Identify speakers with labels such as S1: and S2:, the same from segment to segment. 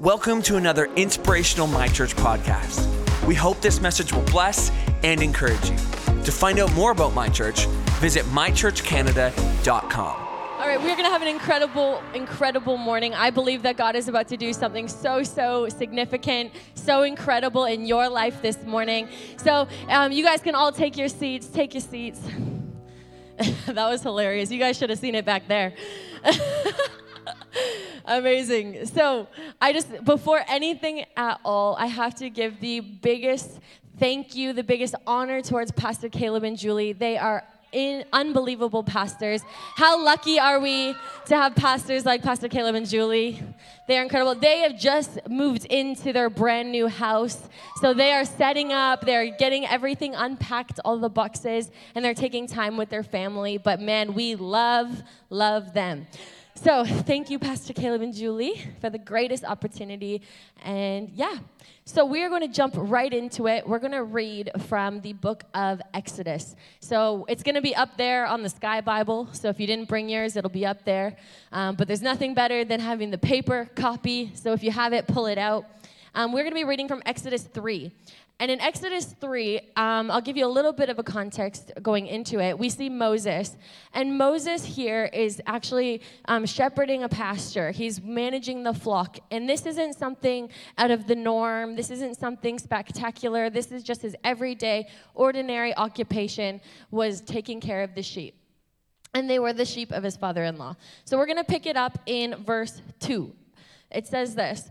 S1: Welcome to another inspirational My Church podcast. We hope this message will bless and encourage you. To find out more about My Church, visit mychurchcanada.com.
S2: All right, we're going to have an incredible, incredible morning. I believe that God is about to do something so, so significant, so incredible in your life this morning. So, um, you guys can all take your seats. Take your seats. that was hilarious. You guys should have seen it back there. Amazing. So, I just, before anything at all, I have to give the biggest thank you, the biggest honor towards Pastor Caleb and Julie. They are in unbelievable pastors. How lucky are we to have pastors like Pastor Caleb and Julie? They're incredible. They have just moved into their brand new house. So they are setting up, they're getting everything unpacked, all the boxes, and they're taking time with their family. But man, we love, love them. So, thank you, Pastor Caleb and Julie, for the greatest opportunity. And yeah, so we are going to jump right into it. We're going to read from the book of Exodus. So, it's going to be up there on the Sky Bible. So, if you didn't bring yours, it'll be up there. Um, but there's nothing better than having the paper copy. So, if you have it, pull it out. Um, we're going to be reading from Exodus 3. And in Exodus 3, um, I'll give you a little bit of a context going into it. We see Moses. And Moses here is actually um, shepherding a pasture, he's managing the flock. And this isn't something out of the norm, this isn't something spectacular. This is just his everyday, ordinary occupation was taking care of the sheep. And they were the sheep of his father in law. So we're going to pick it up in verse 2. It says this.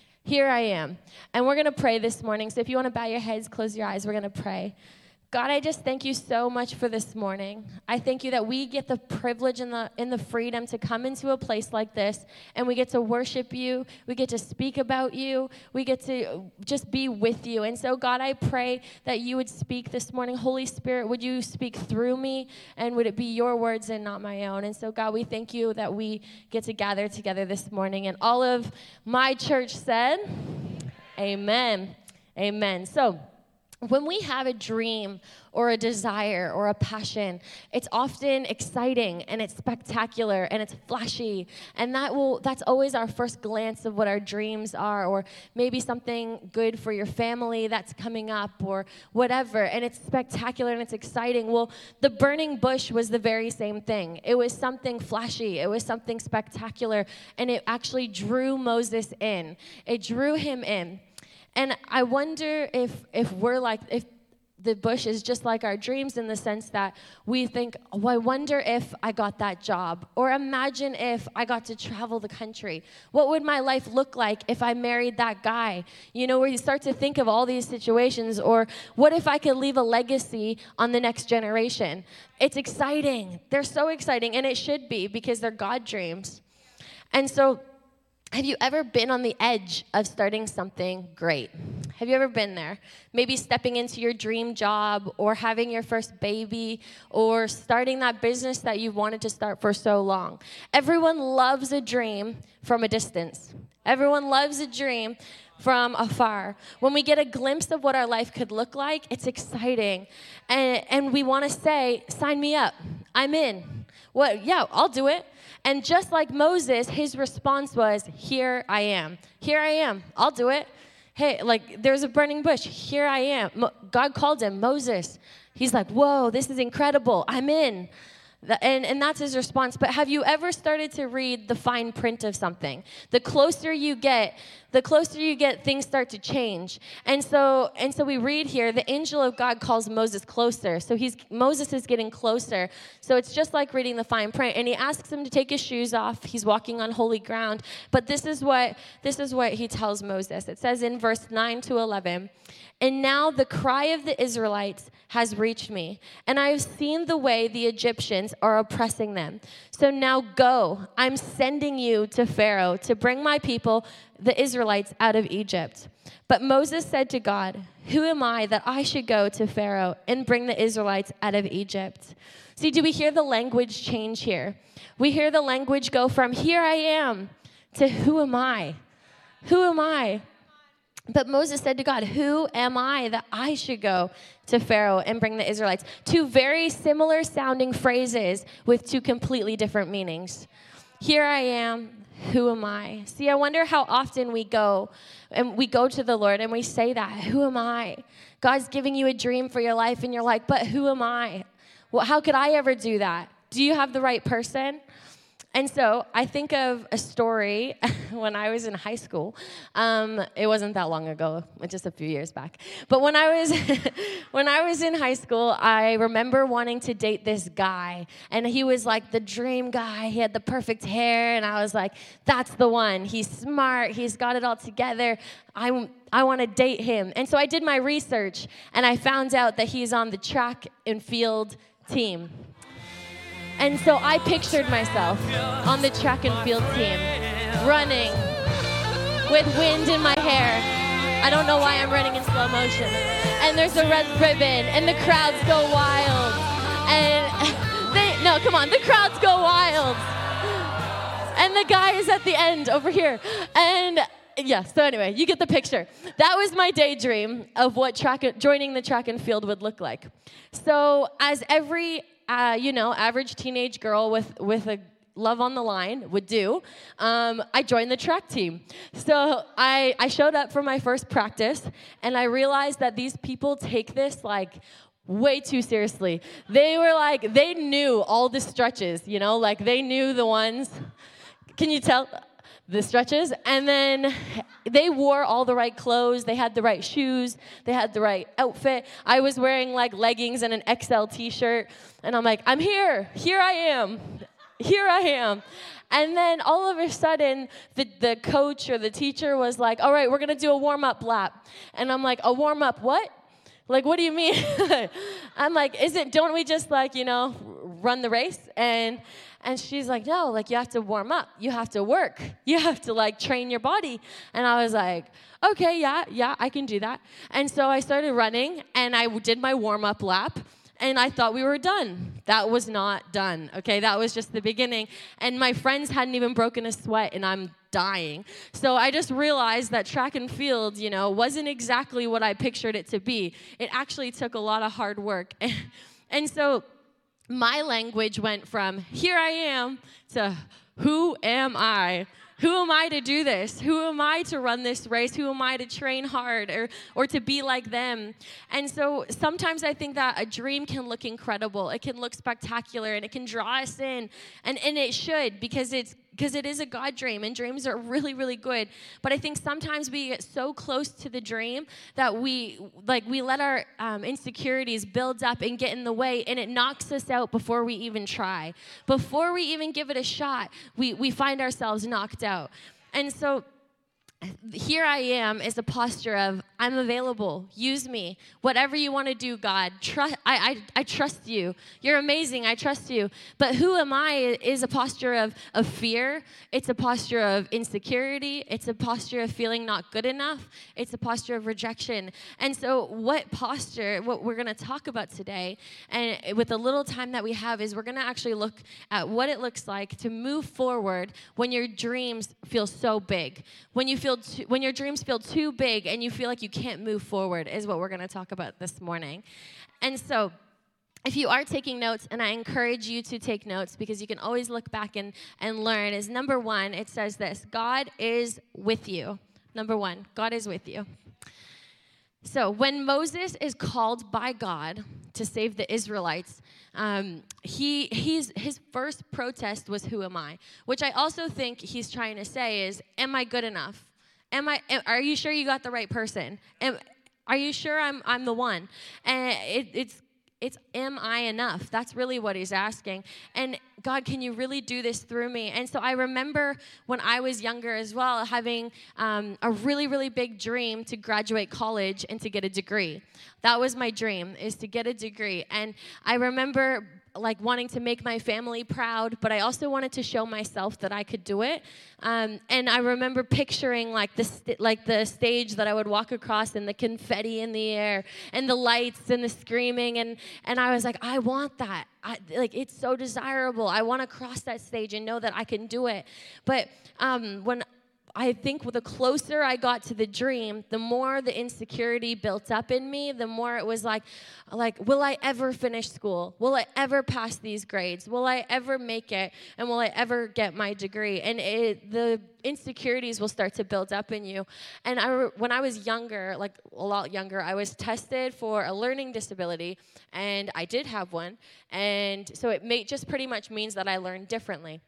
S2: Here I am. And we're going to pray this morning. So if you want to bow your heads, close your eyes, we're going to pray. God, I just thank you so much for this morning. I thank you that we get the privilege and the, and the freedom to come into a place like this and we get to worship you. We get to speak about you. We get to just be with you. And so, God, I pray that you would speak this morning. Holy Spirit, would you speak through me and would it be your words and not my own? And so, God, we thank you that we get to gather together this morning. And all of my church said, Amen. Amen. So, when we have a dream or a desire or a passion, it's often exciting and it's spectacular and it's flashy. And that will that's always our first glance of what our dreams are, or maybe something good for your family that's coming up or whatever. And it's spectacular and it's exciting. Well, the burning bush was the very same thing. It was something flashy, it was something spectacular, and it actually drew Moses in. It drew him in. And I wonder if, if we're like, if the bush is just like our dreams in the sense that we think, oh, I wonder if I got that job. Or imagine if I got to travel the country. What would my life look like if I married that guy? You know, where you start to think of all these situations. Or what if I could leave a legacy on the next generation? It's exciting. They're so exciting. And it should be because they're God dreams. And so have you ever been on the edge of starting something great? Have you ever been there? Maybe stepping into your dream job or having your first baby or starting that business that you've wanted to start for so long. Everyone loves a dream from a distance. Everyone loves a dream from afar. When we get a glimpse of what our life could look like, it's exciting. And, and we want to say, sign me up. I'm in. What? Yeah, I'll do it. And just like Moses, his response was, Here I am. Here I am. I'll do it. Hey, like there's a burning bush. Here I am. God called him Moses. He's like, Whoa, this is incredible. I'm in. And, and that's his response. But have you ever started to read the fine print of something? The closer you get, the closer you get, things start to change. And so, and so we read here, the angel of God calls Moses closer. So he's Moses is getting closer. So it's just like reading the fine print. And he asks him to take his shoes off. He's walking on holy ground. But this is what this is what he tells Moses. It says in verse 9 to 11. And now the cry of the Israelites has reached me, and I have seen the way the Egyptians are oppressing them. So now go. I'm sending you to Pharaoh to bring my people, the Israelites, out of Egypt. But Moses said to God, Who am I that I should go to Pharaoh and bring the Israelites out of Egypt? See, do we hear the language change here? We hear the language go from here I am to who am I? Who am I? But Moses said to God, Who am I that I should go to Pharaoh and bring the Israelites? Two very similar sounding phrases with two completely different meanings. Here I am, who am I? See, I wonder how often we go and we go to the Lord and we say that, Who am I? God's giving you a dream for your life, and you're like, But who am I? Well, how could I ever do that? Do you have the right person? And so I think of a story when I was in high school. Um, it wasn't that long ago, just a few years back. But when I was when I was in high school, I remember wanting to date this guy, and he was like the dream guy. He had the perfect hair, and I was like, "That's the one. He's smart. He's got it all together. I I want to date him." And so I did my research, and I found out that he's on the track and field team. And so I pictured myself on the track and field team, running with wind in my hair. I don't know why I'm running in slow motion. And there's a red ribbon, and the crowds go wild. And they, no, come on, the crowds go wild. And the guy is at the end over here. And yeah, so anyway, you get the picture. That was my daydream of what track, joining the track and field would look like. So, as every uh, you know, average teenage girl with, with a love on the line would do, um, I joined the track team. So I, I showed up for my first practice, and I realized that these people take this like way too seriously. They were like, they knew all the stretches, you know, like they knew the ones. Can you tell? The stretches. And then they wore all the right clothes. They had the right shoes. They had the right outfit. I was wearing like leggings and an XL t shirt. And I'm like, I'm here. Here I am. Here I am. And then all of a sudden, the, the coach or the teacher was like, All right, we're to do a warm up lap. And I'm like, A warm up what? Like, what do you mean? I'm like, Isn't, don't we just like, you know, run the race? And, and she's like, no, like you have to warm up. You have to work. You have to like train your body. And I was like, okay, yeah, yeah, I can do that. And so I started running and I did my warm up lap and I thought we were done. That was not done, okay? That was just the beginning. And my friends hadn't even broken a sweat, and I'm dying. So I just realized that track and field, you know, wasn't exactly what I pictured it to be. It actually took a lot of hard work. and so my language went from here I am to who am I? Who am I to do this? Who am I to run this race? Who am I to train hard or, or to be like them? And so sometimes I think that a dream can look incredible. It can look spectacular and it can draw us in. And, and it should because it's because it is a God dream, and dreams are really, really good. But I think sometimes we get so close to the dream that we like we let our um, insecurities build up and get in the way, and it knocks us out before we even try. Before we even give it a shot, we we find ourselves knocked out. And so here I am is a posture of I'm available. Use me. Whatever you want to do, God. Trust. I, I, I trust you. You're amazing. I trust you. But who am I is a posture of, of fear. It's a posture of insecurity. It's a posture of feeling not good enough. It's a posture of rejection. And so, what posture, what we're going to talk about today, and with the little time that we have, is we're going to actually look at what it looks like to move forward when your dreams feel so big. When you feel, too, when your dreams feel too big and you feel like you can't move forward, is what we're going to talk about this morning. And so, if you are taking notes, and I encourage you to take notes because you can always look back and, and learn, is number one, it says this God is with you. Number one, God is with you. So, when Moses is called by God to save the Israelites, um, he, he's, his first protest was, Who am I? Which I also think he's trying to say is, Am I good enough? Am I, are you sure you got the right person? Am, are you sure I'm, I'm the one? And it, it's, it's, am I enough? That's really what he's asking. And God, can you really do this through me? And so I remember when I was younger as well, having um, a really, really big dream to graduate college and to get a degree. That was my dream, is to get a degree. And I remember like wanting to make my family proud, but I also wanted to show myself that I could do it. Um, and I remember picturing like the st- like the stage that I would walk across and the confetti in the air and the lights and the screaming and and I was like, I want that. I, like it's so desirable. I want to cross that stage and know that I can do it. But um, when I think the closer I got to the dream, the more the insecurity built up in me, the more it was like, like, will I ever finish school? Will I ever pass these grades? Will I ever make it? And will I ever get my degree? And it, the insecurities will start to build up in you. And I, when I was younger, like a lot younger, I was tested for a learning disability, and I did have one. And so it may, just pretty much means that I learned differently.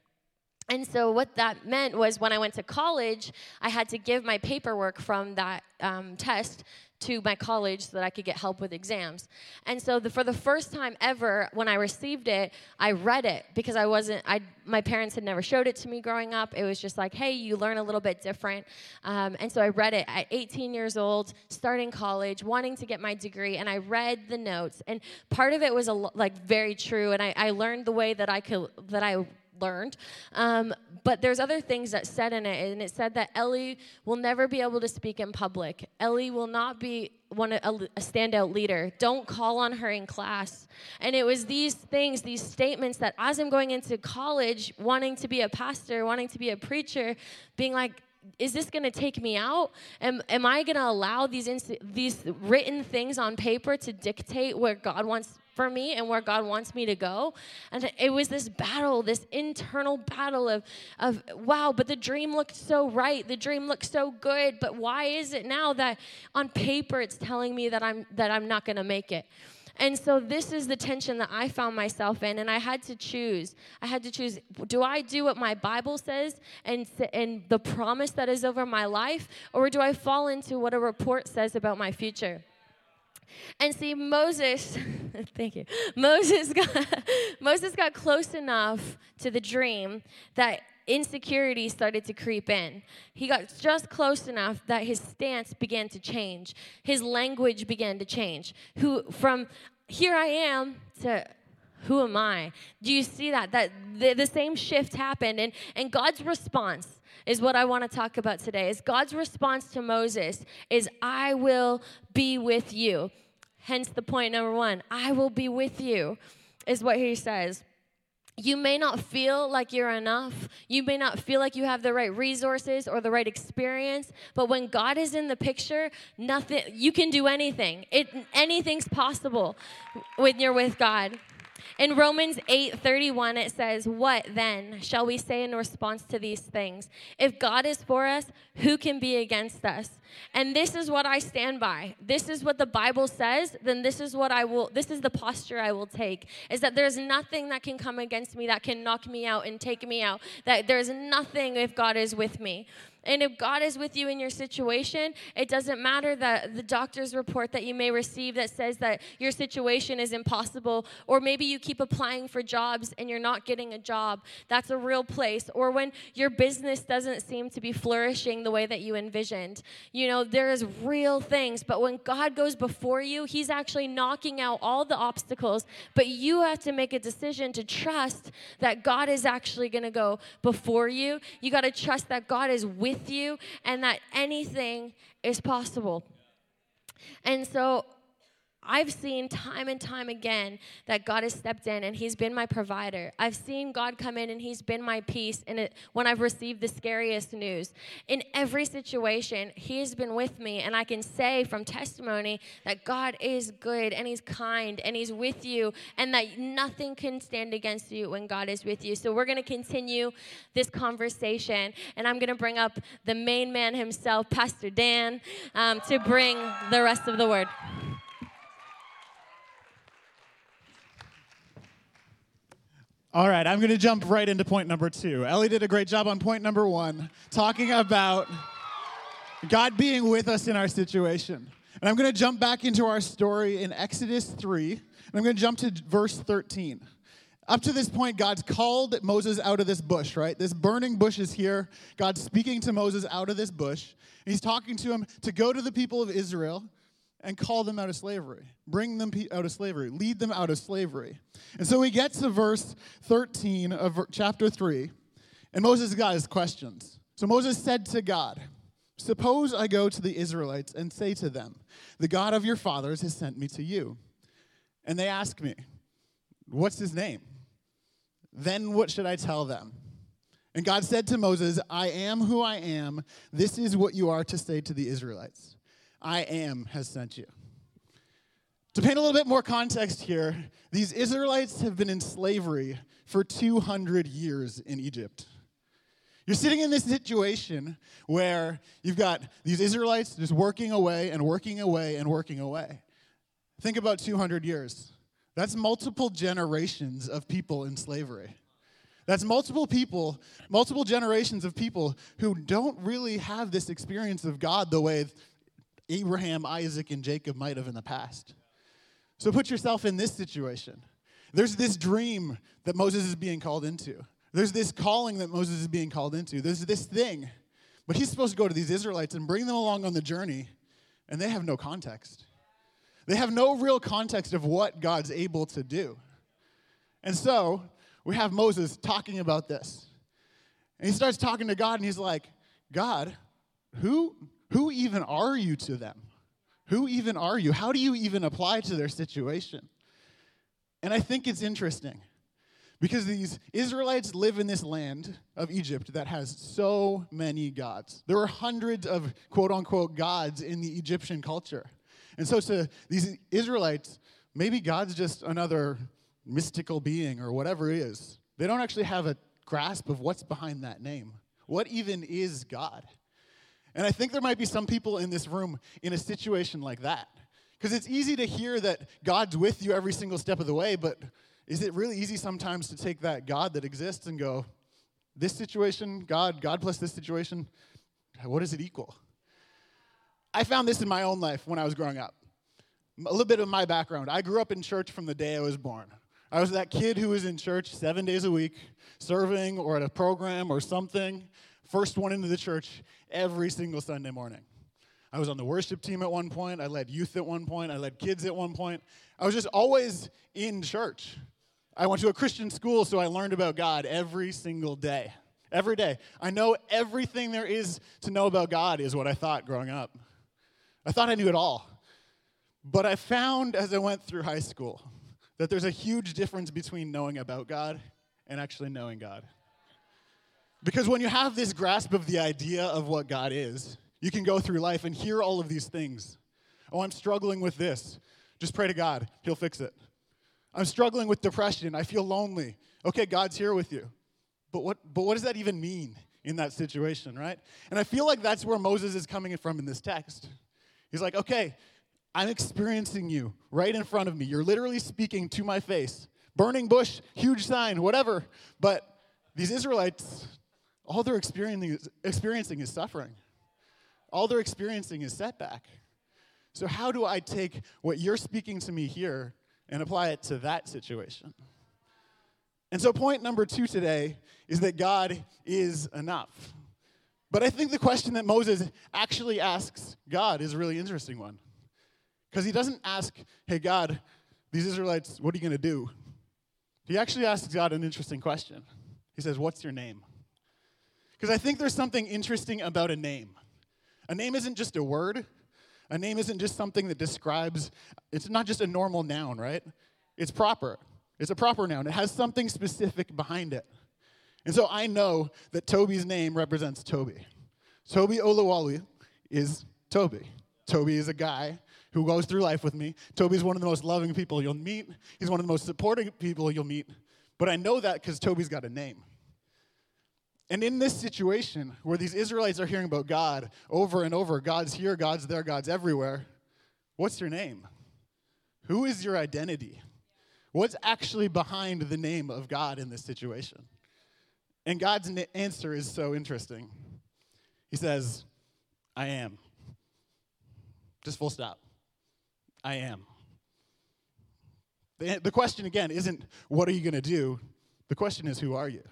S2: And so, what that meant was when I went to college, I had to give my paperwork from that um, test to my college so that I could get help with exams. And so, the, for the first time ever, when I received it, I read it because I wasn't, I, my parents had never showed it to me growing up. It was just like, hey, you learn a little bit different. Um, and so, I read it at 18 years old, starting college, wanting to get my degree, and I read the notes. And part of it was a, like very true, and I, I learned the way that I could, that I learned. Um, but there's other things that said in it, and it said that Elly will never be able to speak in public. Elly will not be one a, a standout leader. Don't call on her in class. And it was these things, these statements that as I'm going into college, wanting to be a pastor, wanting to be a preacher, being like, is this going to take me out? Am, am I going to allow these, these written things on paper to dictate where God wants for me and where God wants me to go. And it was this battle, this internal battle of, of wow, but the dream looked so right. The dream looked so good. But why is it now that on paper it's telling me that I'm that I'm not gonna make it? And so this is the tension that I found myself in, and I had to choose. I had to choose: do I do what my Bible says and and the promise that is over my life, or do I fall into what a report says about my future? And see, Moses, thank you. Moses got, Moses got close enough to the dream that insecurity started to creep in. He got just close enough that his stance began to change. His language began to change. Who from here I am to who am I? Do you see that? That the, the same shift happened and and God's response is what I want to talk about today. Is God's response to Moses is I will be with you. Hence the point number 1. I will be with you is what he says. You may not feel like you're enough. You may not feel like you have the right resources or the right experience, but when God is in the picture, nothing you can do anything. It anything's possible when you're with God. In Romans 8:31 it says, "What then shall we say in response to these things? If God is for us, who can be against us?" And this is what I stand by. This is what the Bible says, then this is what I will this is the posture I will take. Is that there's nothing that can come against me that can knock me out and take me out. That there's nothing if God is with me. And if God is with you in your situation, it doesn't matter that the doctor's report that you may receive that says that your situation is impossible, or maybe you keep applying for jobs and you're not getting a job. That's a real place. Or when your business doesn't seem to be flourishing the way that you envisioned. You know, there is real things, but when God goes before you, He's actually knocking out all the obstacles. But you have to make a decision to trust that God is actually going to go before you. You got to trust that God is with you and that anything is possible. And so I've seen time and time again that God has stepped in and He's been my provider. I've seen God come in and He's been my peace in it when I've received the scariest news. In every situation, He has been with me, and I can say from testimony that God is good and He's kind and He's with you, and that nothing can stand against you when God is with you. So we're going to continue this conversation, and I'm going to bring up the main man himself, Pastor Dan, um, to bring the rest of the word.
S3: All right, I'm going to jump right into point number two. Elly did a great job on point number one, talking about God being with us in our situation. And I'm going to jump back into our story in Exodus 3, and I'm going to jump to verse 13. Up to this point, God's called Moses out of this bush, right? This burning bush is here. God's speaking to Moses out of this bush. He's talking to him to go to the people of Israel and call them out of slavery. Bring them out of slavery. Lead them out of slavery. And so we get to verse 13 of chapter 3, and Moses got his questions. So Moses said to God, Suppose I go to the Israelites and say to them, The God of your fathers has sent me to you. And they ask me, What's his name? Then what should I tell them? And God said to Moses, I am who I am. This is what you are to say to the Israelites I am has sent you. To paint a little bit more context here, these Israelites have been in slavery for 200 years in Egypt. You're sitting in this situation where you've got these Israelites just working away and working away and working away. Think about 200 years. That's multiple generations of people in slavery. That's multiple people, multiple generations of people who don't really have this experience of God the way Abraham, Isaac, and Jacob might have in the past. So put yourself in this situation. There's this dream that Moses is being called into. There's this calling that Moses is being called into. There's this thing. But he's supposed to go to these Israelites and bring them along on the journey, and they have no context. They have no real context of what God's able to do. And so we have Moses talking about this. And he starts talking to God, and he's like, God, who, who even are you to them? Who even are you? How do you even apply to their situation? And I think it's interesting because these Israelites live in this land of Egypt that has so many gods. There were hundreds of quote unquote gods in the Egyptian culture. And so to these Israelites, maybe God's just another mystical being or whatever it is. They don't actually have a grasp of what's behind that name. What even is God? And I think there might be some people in this room in a situation like that. Because it's easy to hear that God's with you every single step of the way, but is it really easy sometimes to take that God that exists and go, this situation, God, God plus this situation, what does it equal? I found this in my own life when I was growing up. A little bit of my background. I grew up in church from the day I was born. I was that kid who was in church seven days a week, serving or at a program or something. First one into the church every single Sunday morning. I was on the worship team at one point. I led youth at one point. I led kids at one point. I was just always in church. I went to a Christian school, so I learned about God every single day. Every day. I know everything there is to know about God, is what I thought growing up. I thought I knew it all. But I found as I went through high school that there's a huge difference between knowing about God and actually knowing God. Because when you have this grasp of the idea of what God is, you can go through life and hear all of these things. Oh, I'm struggling with this. Just pray to God, He'll fix it. I'm struggling with depression. I feel lonely. Okay, God's here with you. But what, but what does that even mean in that situation, right? And I feel like that's where Moses is coming from in this text. He's like, okay, I'm experiencing you right in front of me. You're literally speaking to my face. Burning bush, huge sign, whatever. But these Israelites, all they're experiencing is, experiencing is suffering. All they're experiencing is setback. So, how do I take what you're speaking to me here and apply it to that situation? And so, point number two today is that God is enough. But I think the question that Moses actually asks God is a really interesting one. Because he doesn't ask, hey, God, these Israelites, what are you going to do? He actually asks God an interesting question. He says, What's your name? Because I think there's something interesting about a name. A name isn't just a word, a name isn't just something that describes, it's not just a normal noun, right? It's proper. It's a proper noun. It has something specific behind it. And so I know that Toby's name represents Toby. Toby Oluwalu is Toby. Toby is a guy who goes through life with me. Toby's one of the most loving people you'll meet. He's one of the most supporting people you'll meet. But I know that because Toby's got a name. And in this situation where these Israelites are hearing about God over and over, God's here, God's there, God's everywhere, what's your name? Who is your identity? What's actually behind the name of God in this situation? And God's answer is so interesting. He says, I am. Just full stop. I am. The, the question again isn't, what are you going to do? The question is, who are you?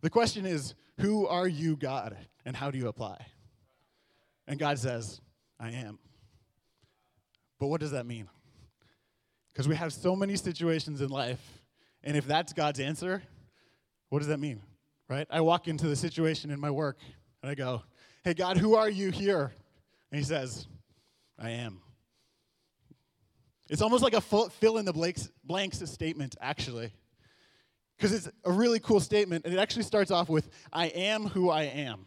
S3: The question is, who are you, God, and how do you apply? And God says, I am. But what does that mean? Because we have so many situations in life, and if that's God's answer, what does that mean? Right? I walk into the situation in my work and I go, Hey, God, who are you here? And He says, I am. It's almost like a fill in the blanks, statement, actually. Because it's a really cool statement, and it actually starts off with, I am who I am.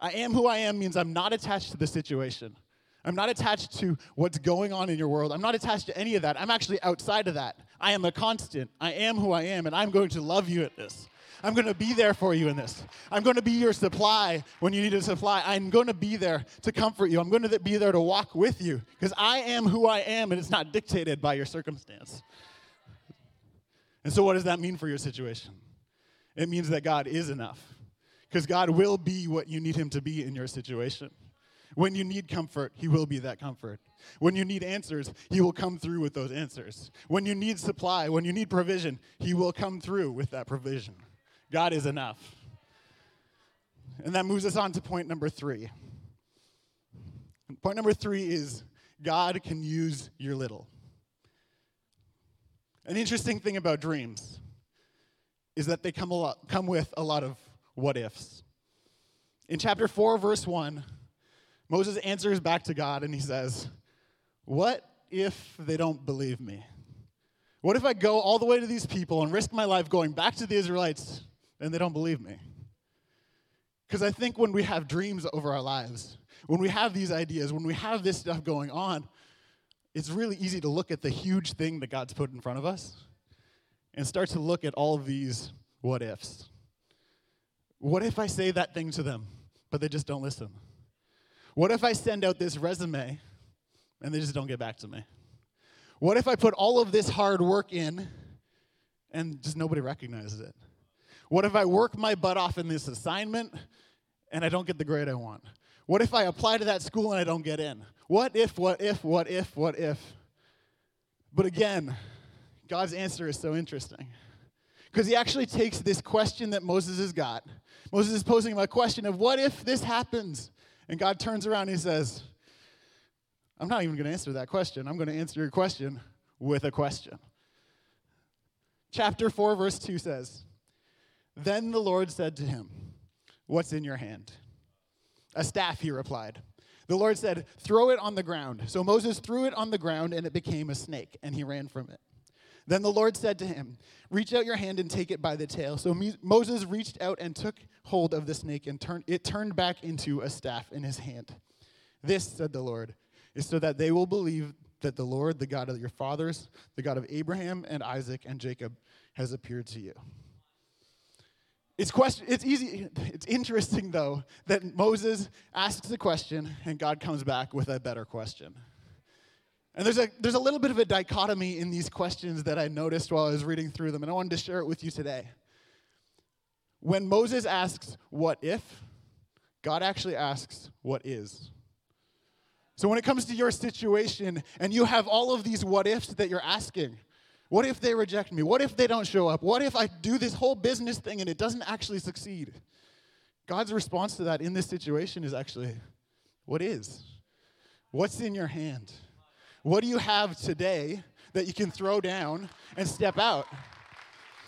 S3: I am who I am means I'm not attached to the situation. I'm not attached to what's going on in your world. I'm not attached to any of that. I'm actually outside of that. I am a constant. I am who I am, and I'm going to love you at this. I'm going to be there for you in this. I'm going to be your supply when you need a supply. I'm going to be there to comfort you. I'm going to be there to walk with you because I am who I am, and it's not dictated by your circumstance. And so, what does that mean for your situation? It means that God is enough because God will be what you need Him to be in your situation. When you need comfort, He will be that comfort. When you need answers, He will come through with those answers. When you need supply, when you need provision, He will come through with that provision. God is enough. And that moves us on to point number three. Point number three is God can use your little. An interesting thing about dreams is that they come, a lot, come with a lot of what ifs. In chapter 4, verse 1, Moses answers back to God and he says, What if they don't believe me? What if I go all the way to these people and risk my life going back to the Israelites and they don't believe me? Because I think when we have dreams over our lives, when we have these ideas, when we have this stuff going on, it's really easy to look at the huge thing that God's put in front of us and start to look at all of these what ifs. What if I say that thing to them, but they just don't listen? What if I send out this resume and they just don't get back to me? What if I put all of this hard work in and just nobody recognizes it? What if I work my butt off in this assignment and I don't get the grade I want? What if I apply to that school and I don't get in? What if, what if, what if, what if? But again, God's answer is so interesting. Because he actually takes this question that Moses has got. Moses is posing him a question of, what if this happens? And God turns around and he says, I'm not even going to answer that question. I'm going to answer your question with a question. Chapter 4, verse 2 says, Then the Lord said to him, What's in your hand? A staff, he replied. The Lord said, Throw it on the ground. So Moses threw it on the ground, and it became a snake, and he ran from it. Then the Lord said to him, Reach out your hand and take it by the tail. So Moses reached out and took hold of the snake, and it turned back into a staff in his hand. This, said the Lord, is so that they will believe that the Lord, the God of your fathers, the God of Abraham and Isaac and Jacob, has appeared to you. It's, question, it's easy, it's interesting though that Moses asks a question and God comes back with a better question. And there's a, there's a little bit of a dichotomy in these questions that I noticed while I was reading through them, and I wanted to share it with you today. When Moses asks, What if? God actually asks, What is? So when it comes to your situation and you have all of these what ifs that you're asking, what if they reject me? What if they don't show up? What if I do this whole business thing and it doesn't actually succeed? God's response to that in this situation is actually, what is? What's in your hand? What do you have today that you can throw down and step out?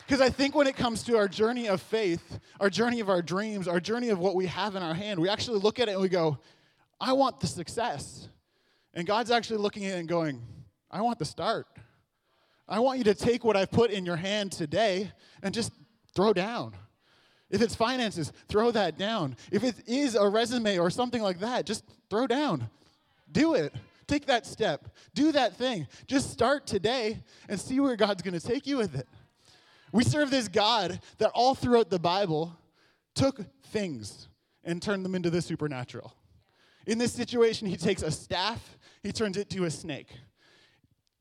S3: Because I think when it comes to our journey of faith, our journey of our dreams, our journey of what we have in our hand, we actually look at it and we go, I want the success. And God's actually looking at it and going, I want the start. I want you to take what I've put in your hand today and just throw down. If it's finances, throw that down. If it is a resume or something like that, just throw down. Do it. Take that step. Do that thing. Just start today and see where God's going to take you with it. We serve this God that all throughout the Bible took things and turned them into the supernatural. In this situation, he takes a staff, he turns it to a snake.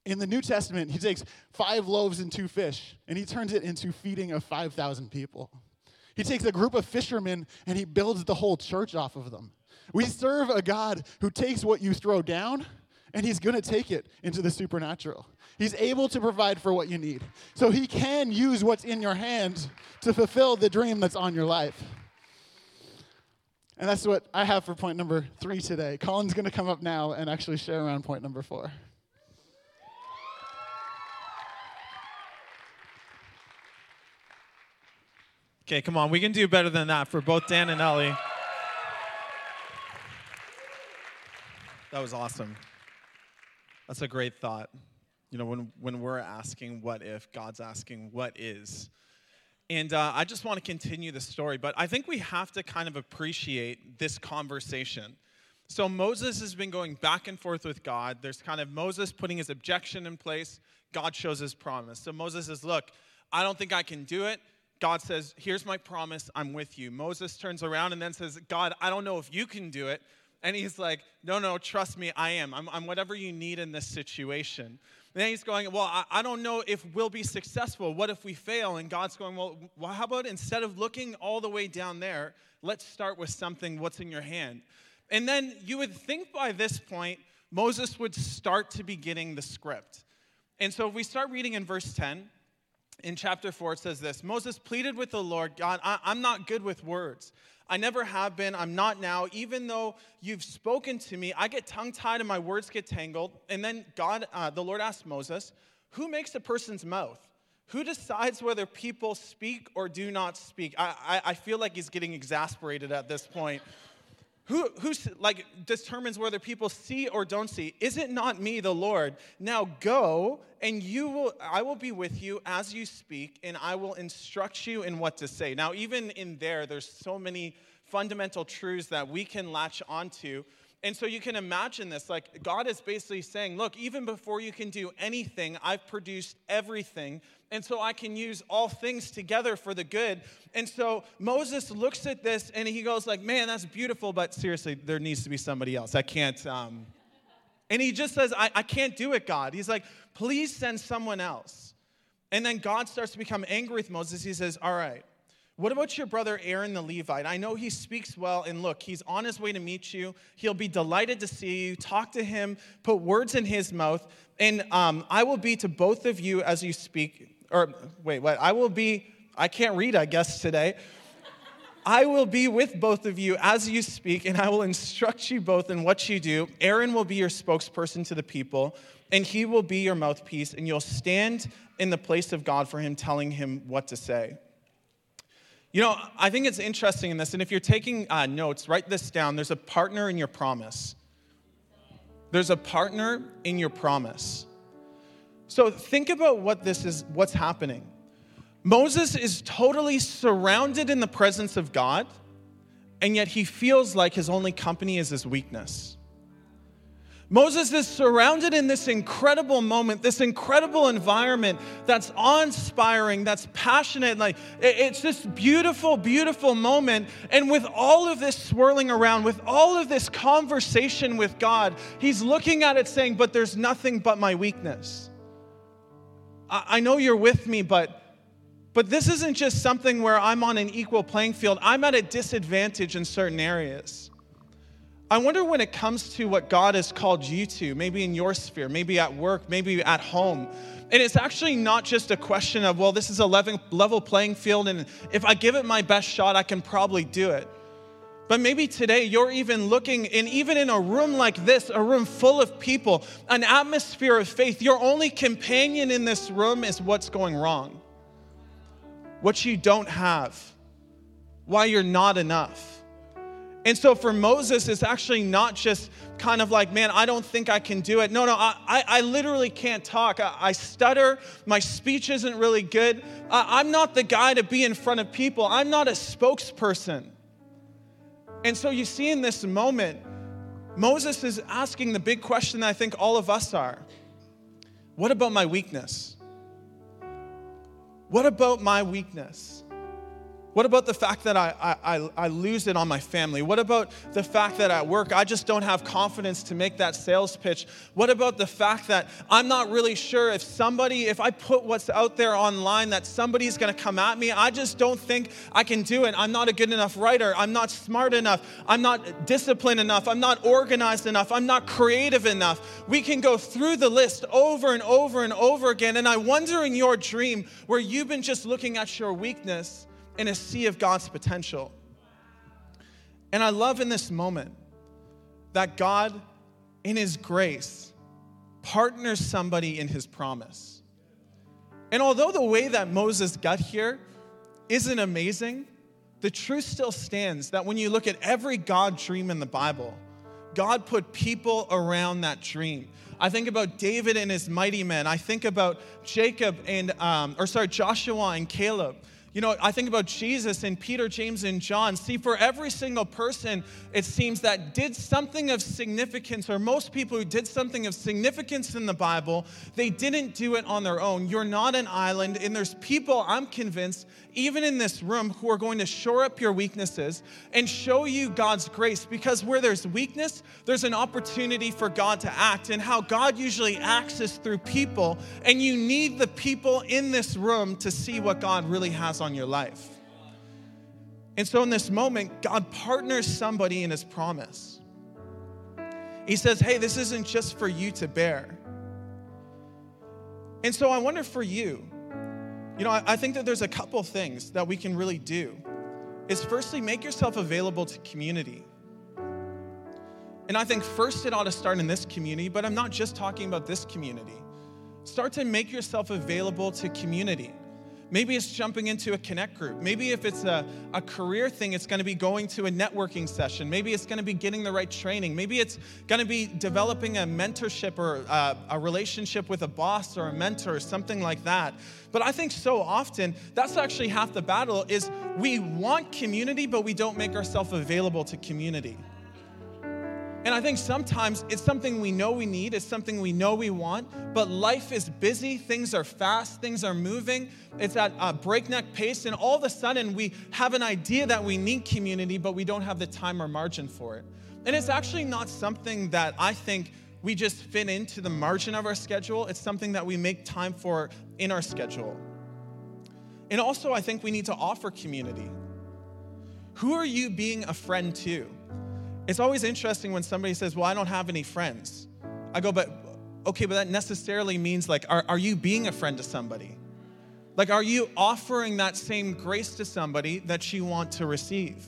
S3: In the New Testament, he takes five loaves and two fish, and he turns it into feeding of 5,000 people. He takes a group of fishermen and he builds the whole church off of them. We serve a God who takes what you throw down and he's going to take it into the supernatural. He's able to provide for what you need. So he can use what's in your hand to fulfill the dream that's on your life. And that's what I have for point number three today. Colin's going to come up now and actually share around point number four.
S4: Okay, come on. We can do better than that for both Dan and Elly. That was awesome. That's a great thought. You know, when, when we're asking what if, God's asking what is. And uh, I just want to continue the story, but I think we have to kind of appreciate this conversation. So Moses has been going back and forth with God. There's kind of Moses putting his objection in place. God shows his promise. So Moses says, Look, I don't think I can do it. God says, Here's my promise, I'm with you. Moses turns around and then says, God, I don't know if you can do it. And he's like, No, no, trust me, I am. I'm, I'm whatever you need in this situation. And then he's going, Well, I, I, don't know if we'll be successful. What if we fail? And God's going, Well, well, how about instead of looking all the way down there, let's start with something, what's in your hand? And then you would think by this point, Moses would start to be getting the script. And so if we start reading in verse 10, in chapter 4, it says this Moses pleaded with the Lord, God, I, am not good with words. I never have been. I'm not now. Even though you've spoken to me, I get tongue tied and my words get tangled. And then God, uh, the Lord asked Moses, Who makes a person's mouth? Who decides whether people speak or do not speak? I, I, I feel like he's getting exasperated at this point. Who who like determines whether people see or don't see? Is it not me, the Lord? Now go, and you will I will be with you as you speak, and I will instruct you in what to say. Now, even in there, there's so many fundamental truths that we can latch onto. And so you can imagine this like God is basically saying, Look, even before you can do anything, I've produced everything and so I can use all things together for the good. And so Moses looks at this and he goes like, man, that's beautiful, but seriously, there needs to be somebody else. I can't. Um... And he just says, I, I can't do it, God. He's like, please send someone else. And then God starts to become angry with Moses. He says, all right, what about your brother Aaron the Levite? I know he speaks well, and look, he's on his way to meet you. He'll be delighted to see you. Talk to him, put words in his mouth, and um, I will be to both of you as you speak or wait, what? I will be, I can't read, I guess, today. I will be with both of you as you speak, and I will instruct you both in what you do. Aaron will be your spokesperson to the people, and he will be your mouthpiece, and you'll stand in the place of God for him, telling him what to say. You know, I think it's interesting in this, and if you're taking uh, notes, write this down. There's a partner in your promise. There's a partner in your promise. So think about what this is, what's happening. Moses is totally surrounded in the presence of God, and yet he feels like his only company is his weakness. Moses is surrounded in this incredible moment, this incredible environment that's awe inspiring, that's passionate. Like it's this beautiful, beautiful moment. And with all of this swirling around, with all of this conversation with God, he's looking at it saying, But there's nothing but my weakness. I know you're with me, but but this isn't just something where I'm on an equal playing field. I'm at a disadvantage in certain areas. I wonder when it comes to what God has called you to, maybe in your sphere, maybe at work, maybe at home. And it's actually not just a question of, well, this is a level playing field, and if I give it my best shot, I can probably do it. But maybe today you're even looking, and even in a room like this, a room full of people, an atmosphere of faith, your only companion in this room is what's going wrong, what you don't have, why you're not enough. And so for Moses, it's actually not just kind of like, man, I don't think I can do it. No, no, I, I, I literally can't talk. I, I, stutter. My speech isn't really good. I, I'm not the guy to be in front of people. I'm not a spokesperson. And so you see in this moment, Moses is asking the big question that I think all of us are What about my weakness? What about my weakness? What about the fact that I, I, I lose it on my family? What about the fact that at work I just don't have confidence to make that sales pitch? What about the fact that I'm not really sure if somebody, if I put what's out there online, that somebody's gonna come at me? I just don't think I can do it. I'm not a good enough writer. I'm not smart enough. I'm not disciplined enough. I'm not organized enough. I'm not creative enough. We can go through the list over and over and over again. And I wonder in your dream where you've been just looking at your weakness in a sea of God's potential. And I love in this moment that God, in His grace, partners somebody in His promise. And although the way that Moses got here isn't amazing, the truth still stands that when you look at every God dream in the Bible, God put people around that dream. I think about David and his mighty men. I think about Jacob and, um, or sorry, Joshua and Caleb. You know, I think about Jesus and Peter, James, and John. See, for every single person, it seems that did something of significance, or most people who did something of significance in the Bible, they didn't do it on their own. You're not an island, and there's people, I'm convinced, even in this room, who are going to shore up your weaknesses and show you God's grace. Because where there's weakness, there's an opportunity for God to act. And how God usually acts is through people, and you need the people in this room to see what God really has on your life. And so in this moment, God partners somebody in his promise. He says, Hey, this isn't just for you to bear. And so I wonder for you, you know, I, I think that there's a couple things that we can really do. Is firstly, make yourself available to community. And I think first it ought to start in this community, but I'm not just talking about this community. Start to make yourself available to community. Maybe it's jumping into a connect group. Maybe if it's a, a career thing, it's going to be going to a networking session. Maybe it's going to be getting the right training. Maybe it's going to be developing a mentorship or a, uh, a relationship with a boss or a mentor or something like that. But I think so often that's actually half the battle is we want community, but we don't make ourselves available to community. And I think sometimes it's something we know we need, it's something we know we want, but life is busy, things are fast, things are moving, it's at a breakneck pace, and all of a sudden we have an idea that we need community, but we don't have the time or margin for it. And it's actually not something that I think we just fit into the margin of our schedule, it's something that we make time for in our schedule. And also, I think we need to offer community. Who are you being a friend to? It's always interesting when somebody says, Well, I don't have any friends. I go, But okay, but that necessarily means like, are, are you being a friend to somebody? Like, are you offering that same grace to somebody that you want to receive?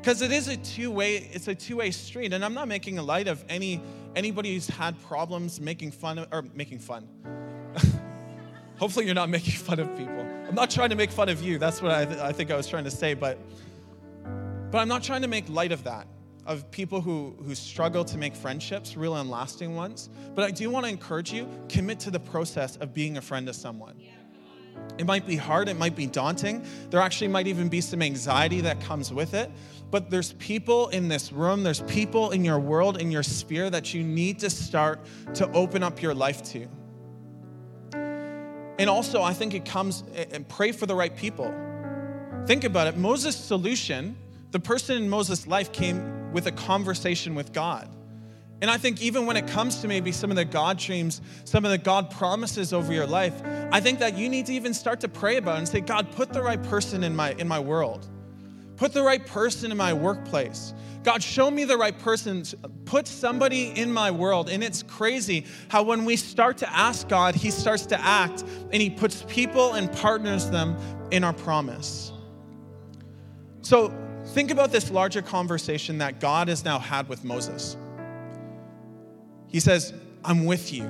S4: Because it is a two-way, it's a two-way street. And I'm not making a light of any anybody who's had problems making fun of or making fun. Hopefully, you're not making fun of people. I'm not trying to make fun of you. That's what I, th- I think I was trying to say, but but I'm not trying to make light of that of people who, who struggle to make friendships, real and lasting ones. But I do want to encourage you commit to the process of being a friend to someone. It might be hard, it might be daunting. There actually might even be some anxiety that comes with it. But there's people in this room, there's people in your world, in your sphere that you need to start to open up your life to. And also, I think it comes and pray for the right people. Think about it. Moses' solution, the person in Moses' life came with a conversation with God. And I think even when it comes to maybe some of the God dreams, some of the God promises over your life, I think that you need to even start to pray about and say, God, put the right person in my in my world. Put the right person in my workplace. God, show me the right person. Put somebody in my world. And it's crazy how when we start to ask God, He starts to act and He puts people and partners them in our promise. So think about this larger conversation that God has now had with Moses. He says, I'm with you.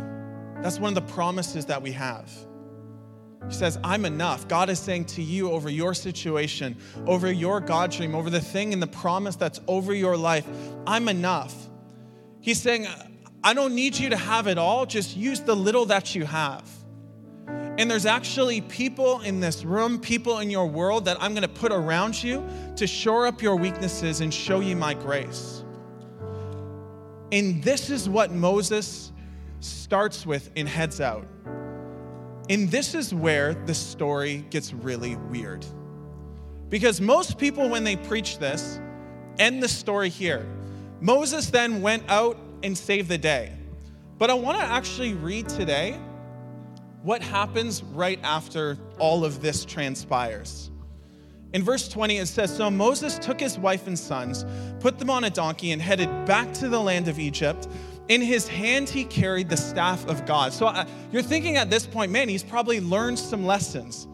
S4: That's one of the promises that we have. He says, I'm enough. God is saying to you over your situation, over your God dream, over the thing and the promise that's over your life, I'm enough. He's saying, I don't need you to have it all, just use the little that you have. And there's actually people in this room, people in your world that I'm gonna put around you to shore up your weaknesses and show you my grace. And this is what Moses starts with and heads out. And this is where the story gets really weird. Because most people, when they preach this, end the story here. Moses then went out and saved the day. But I want to actually read today what happens right after all of this transpires. In verse 20, it says So Moses took his wife and sons, put them on a donkey, and headed back to the land of Egypt. In his hand, he carried the staff of God. So uh, you're thinking at this point, man, he's probably learned some lessons.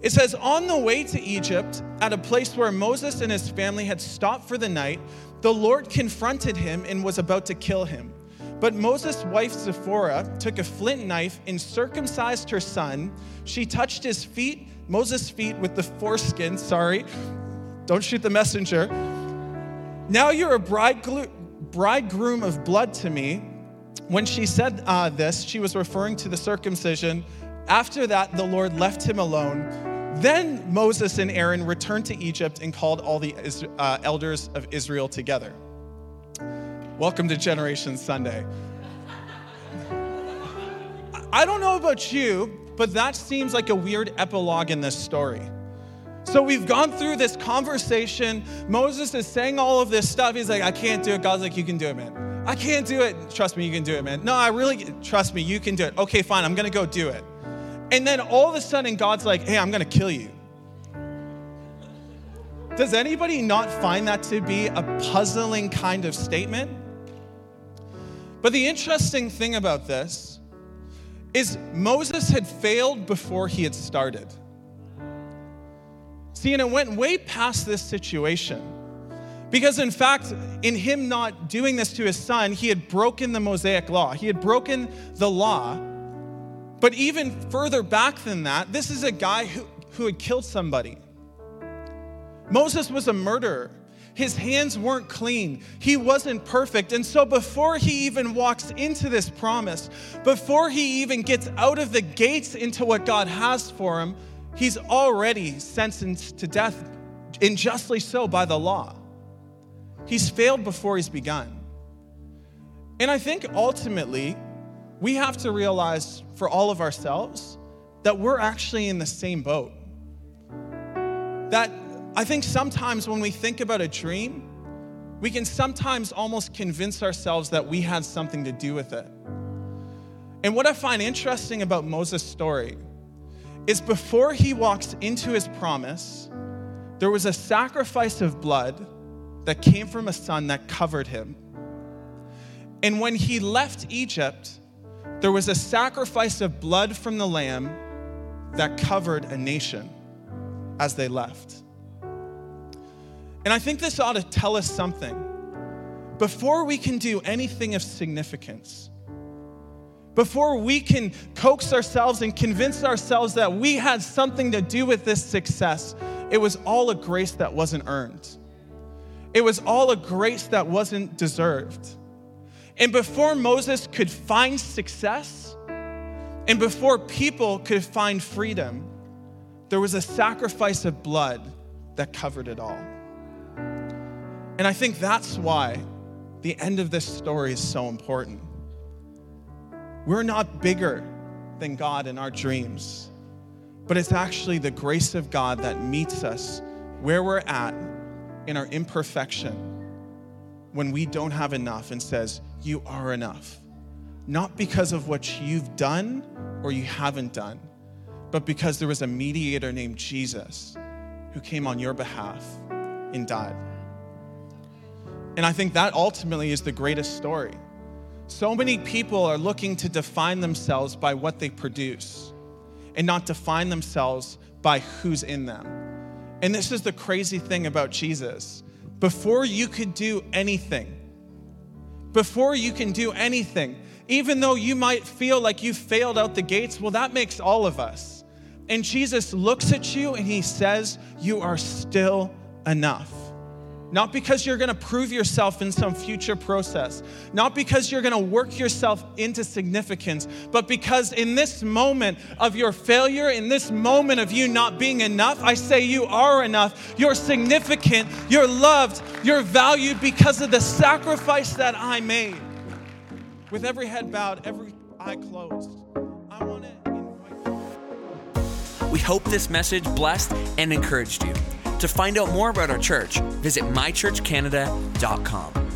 S4: It says, On the way to Egypt, at a place where Moses and his family had stopped for the night, the Lord confronted him and was about to kill him. But Moses' wife Zipporah took a flint knife and circumcised her son. She touched his feet, Moses' feet, with the foreskin. Sorry, don't shoot the messenger. Now you're a bridegroom of blood to me. When she said uh, this, she was referring to the circumcision. After that, the Lord left him alone. Then Moses and Aaron returned to Egypt and called all the uh, elders of Israel together. Welcome to Generation Sunday. I don't know about you, but that seems like a weird epilogue in this story. So we've gone through this conversation. Moses is saying all of this stuff. He's like, I can't do it. God's like, You can do it, man. I can't do it. Trust me, you can do it, man. No, I really, trust me, you can do it. Okay, fine, I'm gonna go do it. And then all of a sudden, God's like, Hey, I'm gonna kill you. Does anybody not find that to be a puzzling kind of statement? But the interesting thing about this is Moses had failed before he had started. See, and it went way past this situation. Because, in fact, in him not doing this to his son, he had broken the Mosaic law. He had broken the law. But even further back than that, this is a guy who, who had killed somebody. Moses was a murderer. His hands weren't clean. He wasn't perfect. And so, before he even walks into this promise, before he even gets out of the gates into what God has for him, he's already sentenced to death, unjustly so by the law. He's failed before he's begun. And I think ultimately, we have to realize for all of ourselves that we're actually in the same boat. That I think sometimes when we think about a dream, we can sometimes almost convince ourselves that we had something to do with it. And what I find interesting about Moses' story is before he walks into his promise, there was a sacrifice of blood that came from a son that covered him. And when he left Egypt, there was a sacrifice of blood from the lamb that covered a nation as they left. And I think this ought to tell us something. Before we can do anything of significance, before we can coax ourselves and convince ourselves that we had something to do with this success, it was all a grace that wasn't earned. It was all a grace that wasn't deserved. And before Moses could find success, and before people could find freedom, there was a sacrifice of blood that covered it all. And I think that's why the end of this story is so important. We're not bigger than God in our dreams, but it's actually the grace of God that meets us where we're at in our imperfection when we don't have enough and says, You are enough. Not because of what you've done or you haven't done, but because there was a mediator named Jesus who came on your behalf and died. And I think that ultimately is the greatest story. So many people are looking to define themselves by what they produce and not define themselves by who's in them. And this is the crazy thing about Jesus. Before you could do anything, before you can do anything, even though you might feel like you failed out the gates, well, that makes all of us. And Jesus looks at you and he says, You are still enough. Not because you're gonna prove yourself in some future process, not because you're gonna work yourself into significance, but because in this moment of your failure, in this moment of you not being enough, I say you are enough. You're significant, you're loved, you're valued because of the sacrifice that I made. With every head bowed, every eye closed,
S1: We hope this message blessed and encouraged you. To find out more about our church, visit mychurchcanada.com.